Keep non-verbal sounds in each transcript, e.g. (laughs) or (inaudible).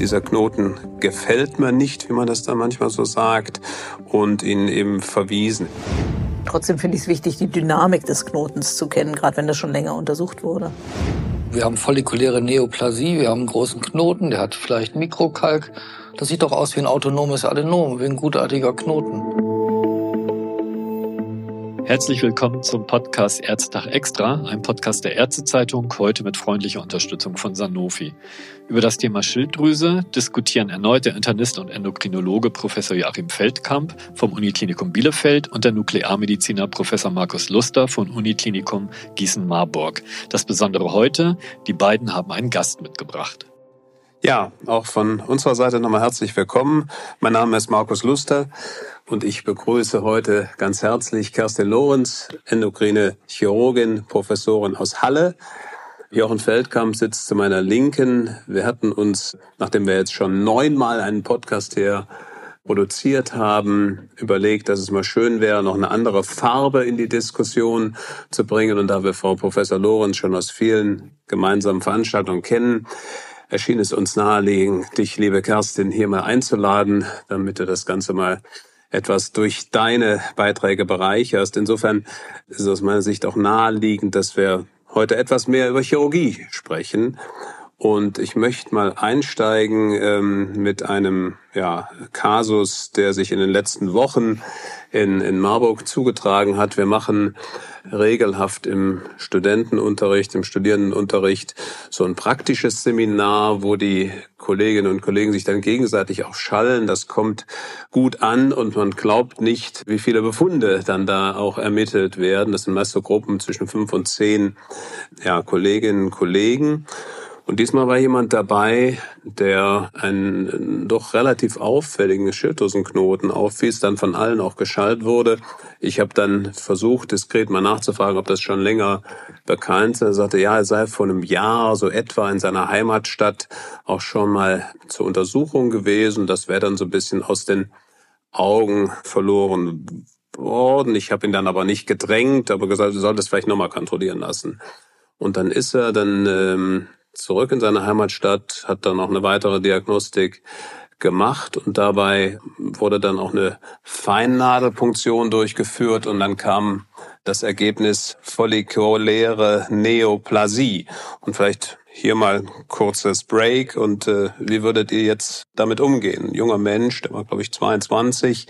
dieser Knoten gefällt mir nicht, wie man das dann manchmal so sagt, und ihn eben verwiesen. Trotzdem finde ich es wichtig, die Dynamik des Knotens zu kennen, gerade wenn das schon länger untersucht wurde. Wir haben follikuläre Neoplasie, wir haben einen großen Knoten, der hat vielleicht Mikrokalk. Das sieht doch aus wie ein autonomes Adenom, wie ein gutartiger Knoten. Herzlich willkommen zum Podcast Ärztetag Extra, ein Podcast der Ärztezeitung, heute mit freundlicher Unterstützung von Sanofi. Über das Thema Schilddrüse diskutieren erneut der Internist und Endokrinologe Professor Joachim Feldkamp vom Uniklinikum Bielefeld und der Nuklearmediziner Professor Markus Luster vom Uniklinikum Gießen-Marburg. Das Besondere heute, die beiden haben einen Gast mitgebracht. Ja, auch von unserer Seite nochmal herzlich willkommen. Mein Name ist Markus Luster und ich begrüße heute ganz herzlich Kerstin Lorenz, endokrine Chirurgin, Professorin aus Halle. Jochen Feldkamp sitzt zu meiner Linken. Wir hatten uns, nachdem wir jetzt schon neunmal einen Podcast hier produziert haben, überlegt, dass es mal schön wäre, noch eine andere Farbe in die Diskussion zu bringen. Und da wir Frau Professor Lorenz schon aus vielen gemeinsamen Veranstaltungen kennen, erschien es uns naheliegend, dich, liebe Kerstin, hier mal einzuladen, damit du das Ganze mal etwas durch deine Beiträge bereicherst. Insofern ist es aus meiner Sicht auch naheliegend, dass wir heute etwas mehr über Chirurgie sprechen. Und ich möchte mal einsteigen ähm, mit einem ja, Kasus, der sich in den letzten Wochen in, in Marburg zugetragen hat. Wir machen regelhaft im Studentenunterricht, im Studierendenunterricht so ein praktisches Seminar, wo die Kolleginnen und Kollegen sich dann gegenseitig auch schallen. Das kommt gut an und man glaubt nicht, wie viele Befunde dann da auch ermittelt werden. Das sind meist so Gruppen zwischen fünf und zehn ja, Kolleginnen und Kollegen. Und diesmal war jemand dabei, der einen doch relativ auffälligen Schilddrüsenknoten aufwies, dann von allen auch geschallt wurde. Ich habe dann versucht, diskret mal nachzufragen, ob das schon länger bekannt ist. Er sagte, ja, er sei vor einem Jahr so etwa in seiner Heimatstadt auch schon mal zur Untersuchung gewesen. Das wäre dann so ein bisschen aus den Augen verloren worden. Ich habe ihn dann aber nicht gedrängt, aber gesagt, er soll das vielleicht nochmal kontrollieren lassen. Und dann ist er dann ähm, zurück in seine Heimatstadt, hat dann noch eine weitere Diagnostik gemacht und dabei wurde dann auch eine Feinnadelpunktion durchgeführt und dann kam das Ergebnis follikuläre Neoplasie. Und vielleicht hier mal kurzes Break und äh, wie würdet ihr jetzt damit umgehen? Ein junger Mensch, der war glaube ich 22,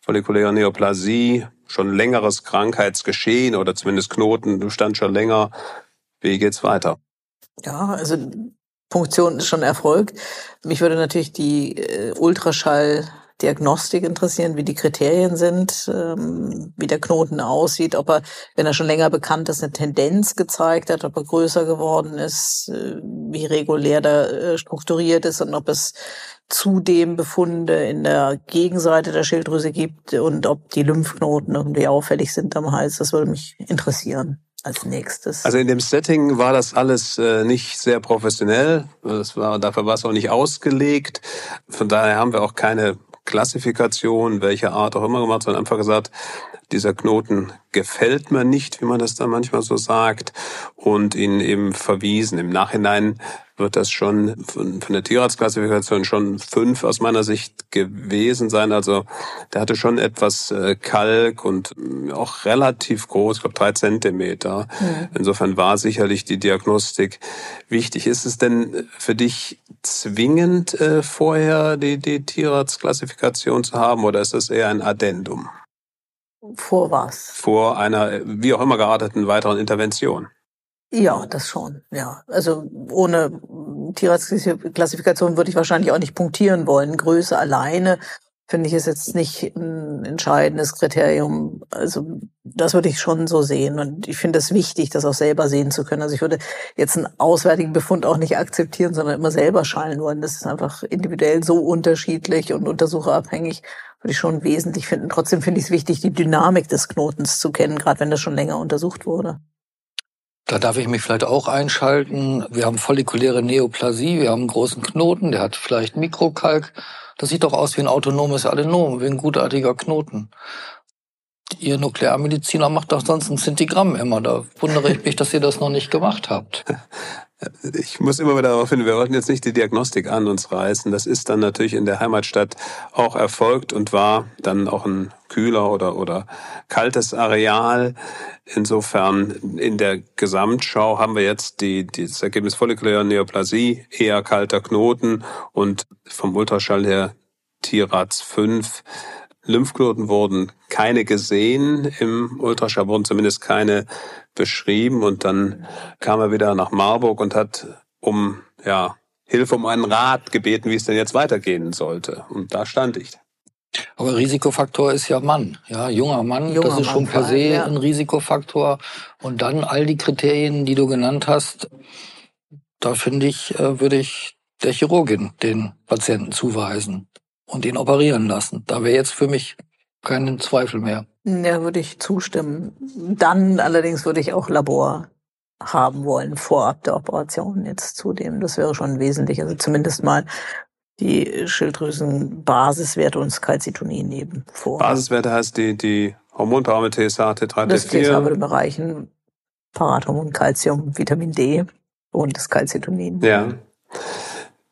follikuläre Neoplasie, schon längeres Krankheitsgeschehen oder zumindest Knoten stand schon länger. Wie geht's weiter? Ja, also Punktion ist schon erfolgt. Mich würde natürlich die äh, Ultraschalldiagnostik interessieren, wie die Kriterien sind, ähm, wie der Knoten aussieht, ob er, wenn er schon länger bekannt ist, eine Tendenz gezeigt hat, ob er größer geworden ist, äh, wie regulär der äh, strukturiert ist und ob es zudem Befunde in der Gegenseite der Schilddrüse gibt und ob die Lymphknoten irgendwie auffällig sind am Hals. Das würde mich interessieren als nächstes? Also in dem Setting war das alles äh, nicht sehr professionell. Das war, dafür war es auch nicht ausgelegt. Von daher haben wir auch keine Klassifikation, welcher Art auch immer gemacht, sondern einfach gesagt, dieser Knoten gefällt mir nicht, wie man das dann manchmal so sagt, und ihn eben verwiesen. Im Nachhinein wird das schon von, von der Tierarztklassifikation schon fünf aus meiner Sicht gewesen sein. Also der hatte schon etwas äh, Kalk und äh, auch relativ groß, ich glaube drei Zentimeter. Mhm. Insofern war sicherlich die Diagnostik wichtig. Ist es denn für dich zwingend, äh, vorher die, die Tierarztklassifikation zu haben oder ist das eher ein Addendum? Vor was? Vor einer, wie auch immer gearteten weiteren Intervention. Ja, das schon, ja. Also ohne Tierarztklassifikation würde ich wahrscheinlich auch nicht punktieren wollen. Größe alleine finde ich ist jetzt nicht ein entscheidendes Kriterium. Also das würde ich schon so sehen. Und ich finde es wichtig, das auch selber sehen zu können. Also ich würde jetzt einen auswärtigen Befund auch nicht akzeptieren, sondern immer selber schallen wollen. Das ist einfach individuell so unterschiedlich und untersucherabhängig würde ich schon wesentlich finden. Trotzdem finde ich es wichtig, die Dynamik des Knotens zu kennen, gerade wenn das schon länger untersucht wurde. Da darf ich mich vielleicht auch einschalten. Wir haben follikuläre Neoplasie, wir haben einen großen Knoten, der hat vielleicht Mikrokalk. Das sieht doch aus wie ein autonomes Adenom, wie ein gutartiger Knoten. Ihr Nuklearmediziner macht doch sonst ein Zintigramm immer. Da wundere ich mich, dass ihr das noch nicht gemacht habt. (laughs) Ich muss immer wieder darauf hin, wir wollten jetzt nicht die Diagnostik an uns reißen. Das ist dann natürlich in der Heimatstadt auch erfolgt und war dann auch ein kühler oder, oder kaltes Areal. Insofern in der Gesamtschau haben wir jetzt die, das Ergebnis follikuläre Neoplasie, eher kalter Knoten und vom Ultraschall her TIRATS 5 Lymphknoten wurden keine gesehen im Ultraschall, wurden zumindest keine beschrieben. Und dann kam er wieder nach Marburg und hat um ja, Hilfe um einen Rat gebeten, wie es denn jetzt weitergehen sollte. Und da stand ich. Aber Risikofaktor ist ja Mann, ja, junger Mann, junger das ist schon per se ja. ein Risikofaktor. Und dann all die Kriterien, die du genannt hast, da finde ich, äh, würde ich der Chirurgin den Patienten zuweisen und ihn operieren lassen. Da wäre jetzt für mich keinen Zweifel mehr. Ja, würde ich zustimmen. Dann allerdings würde ich auch Labor haben wollen vorab der Operation jetzt zudem. Das wäre schon wesentlich. Also zumindest mal die Schilddrüsenbasiswerte und das Calcitonin eben vor. Basiswerte heißt die, die Hormonparameter TSH, T3, T4? Das TSH würde bereichen Parathormon, Calcium, Vitamin D und das Calcitonin. Ja.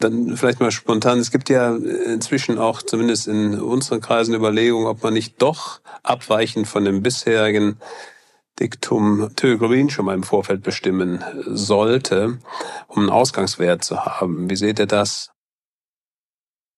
Dann vielleicht mal spontan. Es gibt ja inzwischen auch zumindest in unseren Kreisen Überlegungen, ob man nicht doch abweichend von dem bisherigen Diktum Thyroglobin schon mal im Vorfeld bestimmen sollte, um einen Ausgangswert zu haben. Wie seht ihr das?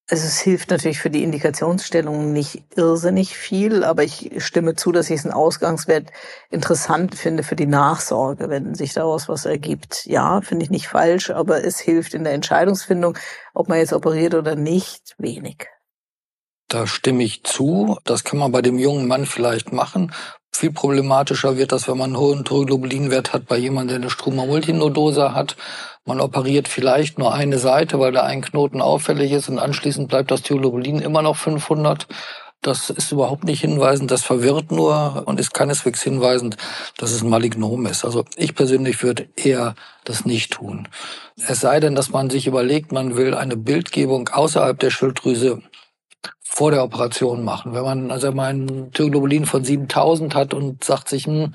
Also es hilft natürlich für die Indikationsstellung nicht irrsinnig viel, aber ich stimme zu, dass ich es einen Ausgangswert interessant finde für die Nachsorge, wenn sich daraus was ergibt. Ja, finde ich nicht falsch, aber es hilft in der Entscheidungsfindung, ob man jetzt operiert oder nicht, wenig. Da stimme ich zu. Das kann man bei dem jungen Mann vielleicht machen. Viel problematischer wird das, wenn man einen hohen Thyroglobulinwert hat bei jemandem, der eine Struma Multinodose hat man operiert vielleicht nur eine Seite, weil da ein Knoten auffällig ist und anschließend bleibt das Thioglobulin immer noch 500. Das ist überhaupt nicht hinweisend, das verwirrt nur und ist keineswegs hinweisend, dass es ein Malignom ist. Also ich persönlich würde eher das nicht tun. Es sei denn, dass man sich überlegt, man will eine Bildgebung außerhalb der Schilddrüse vor der Operation machen. Wenn man also mal ein Thioglobulin von 7000 hat und sagt sich, hm,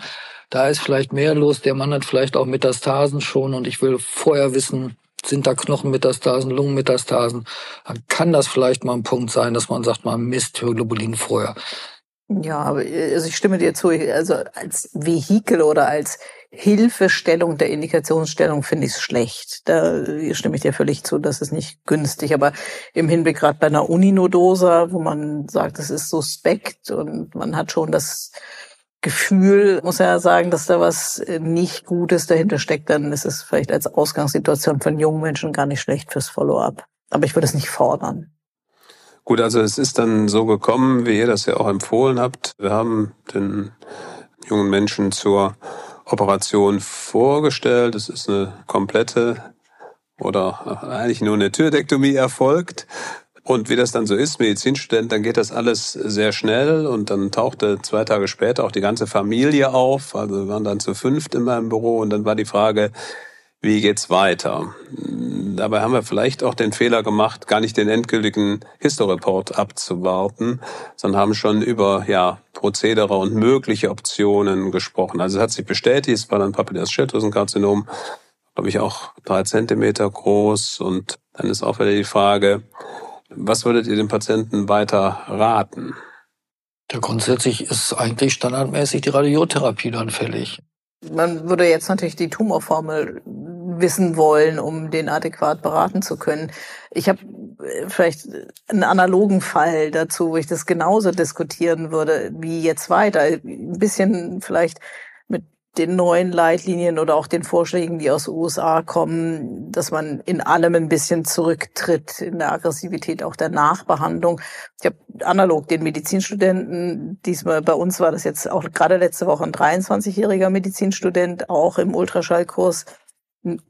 da ist vielleicht mehr los. Der Mann hat vielleicht auch Metastasen schon und ich will vorher wissen, sind da Knochenmetastasen, Lungenmetastasen, dann kann das vielleicht mal ein Punkt sein, dass man sagt, man misst Globulin vorher. Ja, aber also ich stimme dir zu. Also als Vehikel oder als Hilfestellung der Indikationsstellung finde ich es schlecht. Da stimme ich dir völlig zu, das ist nicht günstig. Aber im Hinblick gerade bei einer Uninodosa, wo man sagt, es ist suspekt und man hat schon das Gefühl, muss ja sagen, dass da was äh, nicht Gutes dahinter steckt, dann ist es vielleicht als Ausgangssituation von jungen Menschen gar nicht schlecht fürs Follow-up. Aber ich würde es nicht fordern. Gut, also es ist dann so gekommen, wie ihr das ja auch empfohlen habt. Wir haben den jungen Menschen zur Operation vorgestellt. Es ist eine komplette oder eigentlich nur eine Türdektomie erfolgt. Und wie das dann so ist, Medizinstudent, dann geht das alles sehr schnell und dann tauchte zwei Tage später auch die ganze Familie auf. Also wir waren dann zu fünft in meinem Büro und dann war die Frage, wie geht's weiter? Dabei haben wir vielleicht auch den Fehler gemacht, gar nicht den endgültigen Historeport abzuwarten, sondern haben schon über ja, Prozedere und mögliche Optionen gesprochen. Also es hat sich bestätigt, es war dann papilläres Schilddrüsenkarzinom, glaube ich auch drei Zentimeter groß und dann ist auch wieder die Frage, was würdet ihr dem Patienten weiter raten? Ja, grundsätzlich ist eigentlich standardmäßig die Radiotherapie dann fällig. Man würde jetzt natürlich die Tumorformel wissen wollen, um den adäquat beraten zu können. Ich habe äh, vielleicht einen analogen Fall dazu, wo ich das genauso diskutieren würde, wie jetzt weiter. Ein bisschen vielleicht den neuen Leitlinien oder auch den Vorschlägen, die aus den USA kommen, dass man in allem ein bisschen zurücktritt, in der Aggressivität auch der Nachbehandlung. Ich habe analog den Medizinstudenten, diesmal bei uns war das jetzt auch gerade letzte Woche ein 23-jähriger Medizinstudent, auch im Ultraschallkurs,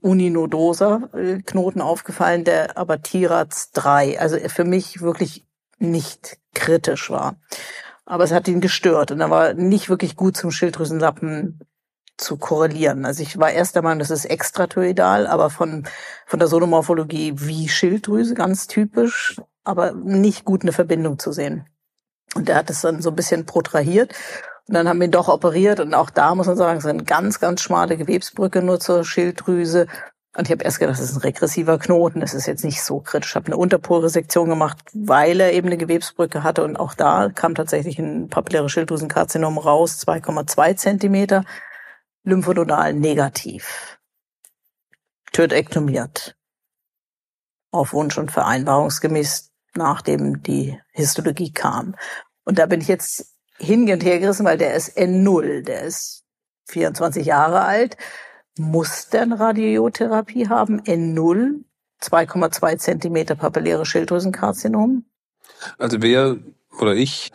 uninodoser äh, Knoten aufgefallen, der aber Tirats 3, also für mich wirklich nicht kritisch war. Aber es hat ihn gestört und er war nicht wirklich gut zum Schilddrüsenlappen zu korrelieren. Also ich war erst der Meinung, das ist extratoidal, aber von, von der Sonomorphologie wie Schilddrüse, ganz typisch, aber nicht gut eine Verbindung zu sehen. Und der hat es dann so ein bisschen protrahiert. Und dann haben wir ihn doch operiert und auch da muss man sagen, es ist eine ganz, ganz schmale Gewebsbrücke nur zur Schilddrüse. Und ich habe erst gedacht, das ist ein regressiver Knoten, das ist jetzt nicht so kritisch. Ich habe eine Unterpolresektion gemacht, weil er eben eine Gewebsbrücke hatte. Und auch da kam tatsächlich ein papilläres Schilddrüsenkarzinom raus, 2,2 Zentimeter, lymphodonal negativ. Tötektomiert. Auf Wunsch und vereinbarungsgemäß, nachdem die Histologie kam. Und da bin ich jetzt hinge und hergerissen, weil der ist N0, der ist 24 Jahre alt muss eine Radiotherapie haben? N0, 2,2 Zentimeter papilläre Schilddrüsenkarzinom? Also wir oder ich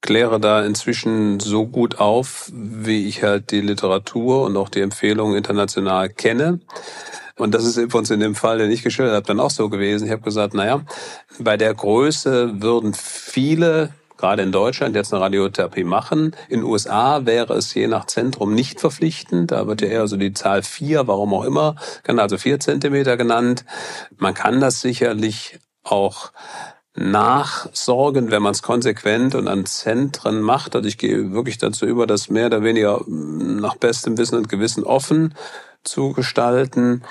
kläre da inzwischen so gut auf, wie ich halt die Literatur und auch die Empfehlungen international kenne. Und das ist übrigens in dem Fall, den ich geschildert habe, dann auch so gewesen. Ich habe gesagt, naja, bei der Größe würden viele gerade in Deutschland jetzt eine Radiotherapie machen. In USA wäre es je nach Zentrum nicht verpflichtend. Da wird ja eher so die Zahl vier, warum auch immer, also vier Zentimeter genannt. Man kann das sicherlich auch nachsorgen, wenn man es konsequent und an Zentren macht. Also ich gehe wirklich dazu über, das mehr oder weniger nach bestem Wissen und Gewissen offen zu gestalten.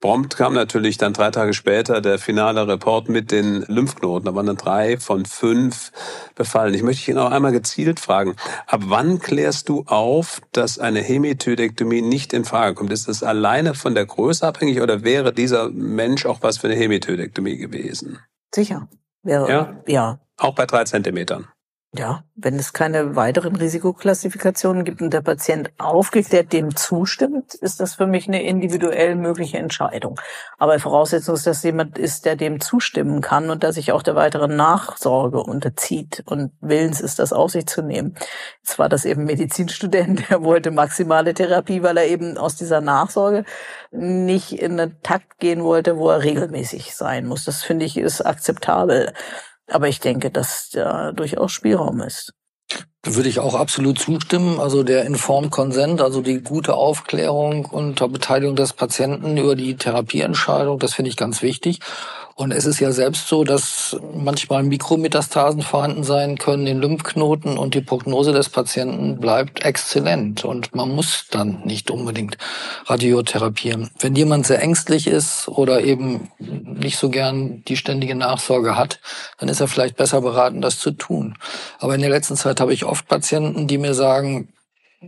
Prompt kam natürlich dann drei Tage später der finale Report mit den Lymphknoten. Da waren dann drei von fünf befallen. Ich möchte ihn auch einmal gezielt fragen. Ab wann klärst du auf, dass eine Hemitydektomie nicht in Frage kommt? Ist das alleine von der Größe abhängig oder wäre dieser Mensch auch was für eine Hemitydektomie gewesen? Sicher. Wäre, ja? ja. Auch bei drei Zentimetern. Ja, wenn es keine weiteren Risikoklassifikationen gibt und der Patient aufgeklärt dem zustimmt, ist das für mich eine individuell mögliche Entscheidung. Aber Voraussetzung ist, dass jemand ist, der dem zustimmen kann und der sich auch der weiteren Nachsorge unterzieht und willens ist, das auf sich zu nehmen. Jetzt war das eben Medizinstudent, (laughs) der wollte maximale Therapie, weil er eben aus dieser Nachsorge nicht in einen Takt gehen wollte, wo er regelmäßig sein muss. Das finde ich ist akzeptabel. Aber ich denke, dass da durchaus Spielraum ist. Würde ich auch absolut zustimmen. Also der Informed Consent, also die gute Aufklärung unter Beteiligung des Patienten über die Therapieentscheidung, das finde ich ganz wichtig. Und es ist ja selbst so, dass manchmal Mikrometastasen vorhanden sein können in Lymphknoten und die Prognose des Patienten bleibt exzellent und man muss dann nicht unbedingt radiotherapieren. Wenn jemand sehr ängstlich ist oder eben nicht so gern die ständige Nachsorge hat, dann ist er vielleicht besser beraten, das zu tun. Aber in der letzten Zeit habe ich oft Patienten, die mir sagen,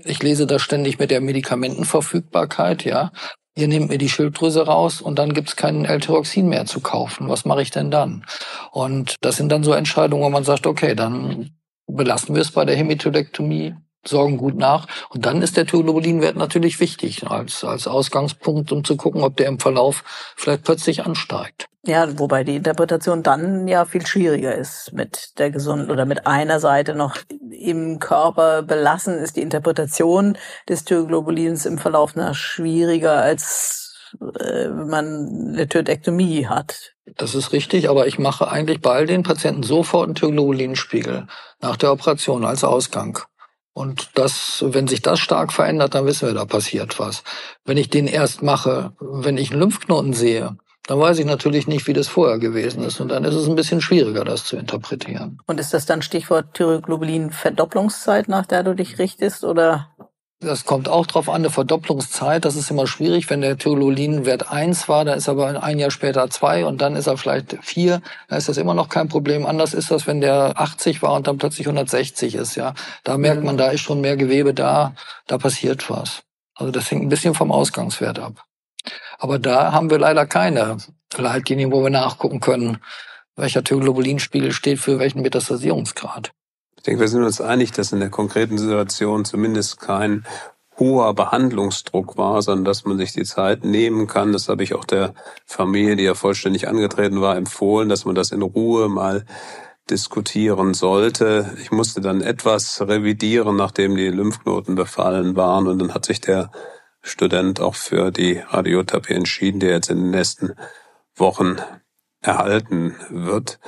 ich lese das ständig mit der Medikamentenverfügbarkeit, ja ihr nehmt mir die Schilddrüse raus und dann gibt's kein L-Tyroxin mehr zu kaufen. Was mache ich denn dann? Und das sind dann so Entscheidungen, wo man sagt, okay, dann belassen wir es bei der Hemitodektomie, sorgen gut nach. Und dann ist der Thyroglobulinwert natürlich wichtig als, als Ausgangspunkt, um zu gucken, ob der im Verlauf vielleicht plötzlich ansteigt. Ja, wobei die Interpretation dann ja viel schwieriger ist mit der gesunden oder mit einer Seite noch im Körper belassen ist die Interpretation des Thyroglobulins im Verlauf nach schwieriger als äh, wenn man eine Thyroidektomie hat. Das ist richtig, aber ich mache eigentlich bei all den Patienten sofort einen Thyroglobulinspiegel nach der Operation als Ausgang. Und das, wenn sich das stark verändert, dann wissen wir, da passiert was. Wenn ich den erst mache, wenn ich einen Lymphknoten sehe, dann weiß ich natürlich nicht, wie das vorher gewesen ist. Und dann ist es ein bisschen schwieriger, das zu interpretieren. Und ist das dann Stichwort Thyroglobulin-Verdopplungszeit, nach der du dich richtest, oder? Das kommt auch drauf an, eine Verdopplungszeit, das ist immer schwierig. Wenn der Thyroglobulin-Wert eins war, dann ist er aber ein Jahr später zwei und dann ist er vielleicht vier, dann ist das immer noch kein Problem. Anders ist das, wenn der 80 war und dann plötzlich 160 ist, ja. Da merkt man, da ist schon mehr Gewebe da, da passiert was. Also das hängt ein bisschen vom Ausgangswert ab. Aber da haben wir leider keine Leitlinien, wo wir nachgucken können, welcher Thyroglobulinspiegel steht für welchen Metastasierungsgrad. Ich denke, wir sind uns einig, dass in der konkreten Situation zumindest kein hoher Behandlungsdruck war, sondern dass man sich die Zeit nehmen kann. Das habe ich auch der Familie, die ja vollständig angetreten war, empfohlen, dass man das in Ruhe mal diskutieren sollte. Ich musste dann etwas revidieren, nachdem die Lymphknoten befallen waren. Und dann hat sich der Student auch für die Radiotherapie entschieden, der jetzt in den nächsten Wochen erhalten wird.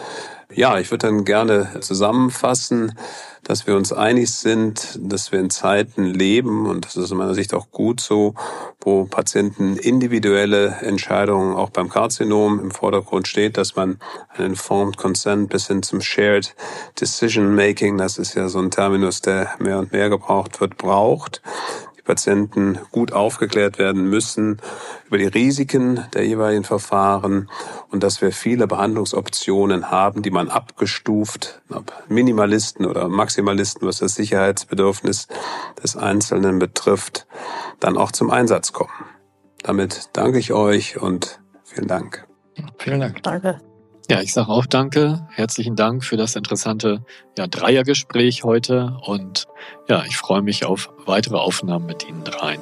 Ja, ich würde dann gerne zusammenfassen, dass wir uns einig sind, dass wir in Zeiten leben, und das ist aus meiner Sicht auch gut so, wo Patienten individuelle Entscheidungen auch beim Karzinom im Vordergrund steht, dass man einen Informed Consent bis hin zum Shared Decision Making, das ist ja so ein Terminus, der mehr und mehr gebraucht wird, braucht. Patienten gut aufgeklärt werden müssen über die Risiken der jeweiligen Verfahren und dass wir viele Behandlungsoptionen haben, die man abgestuft, ob Minimalisten oder Maximalisten, was das Sicherheitsbedürfnis des Einzelnen betrifft, dann auch zum Einsatz kommen. Damit danke ich euch und vielen Dank. Vielen Dank. Danke. Ja, ich sage auch danke. Herzlichen Dank für das interessante ja, Dreiergespräch heute und ja, ich freue mich auf weitere Aufnahmen mit Ihnen dreien.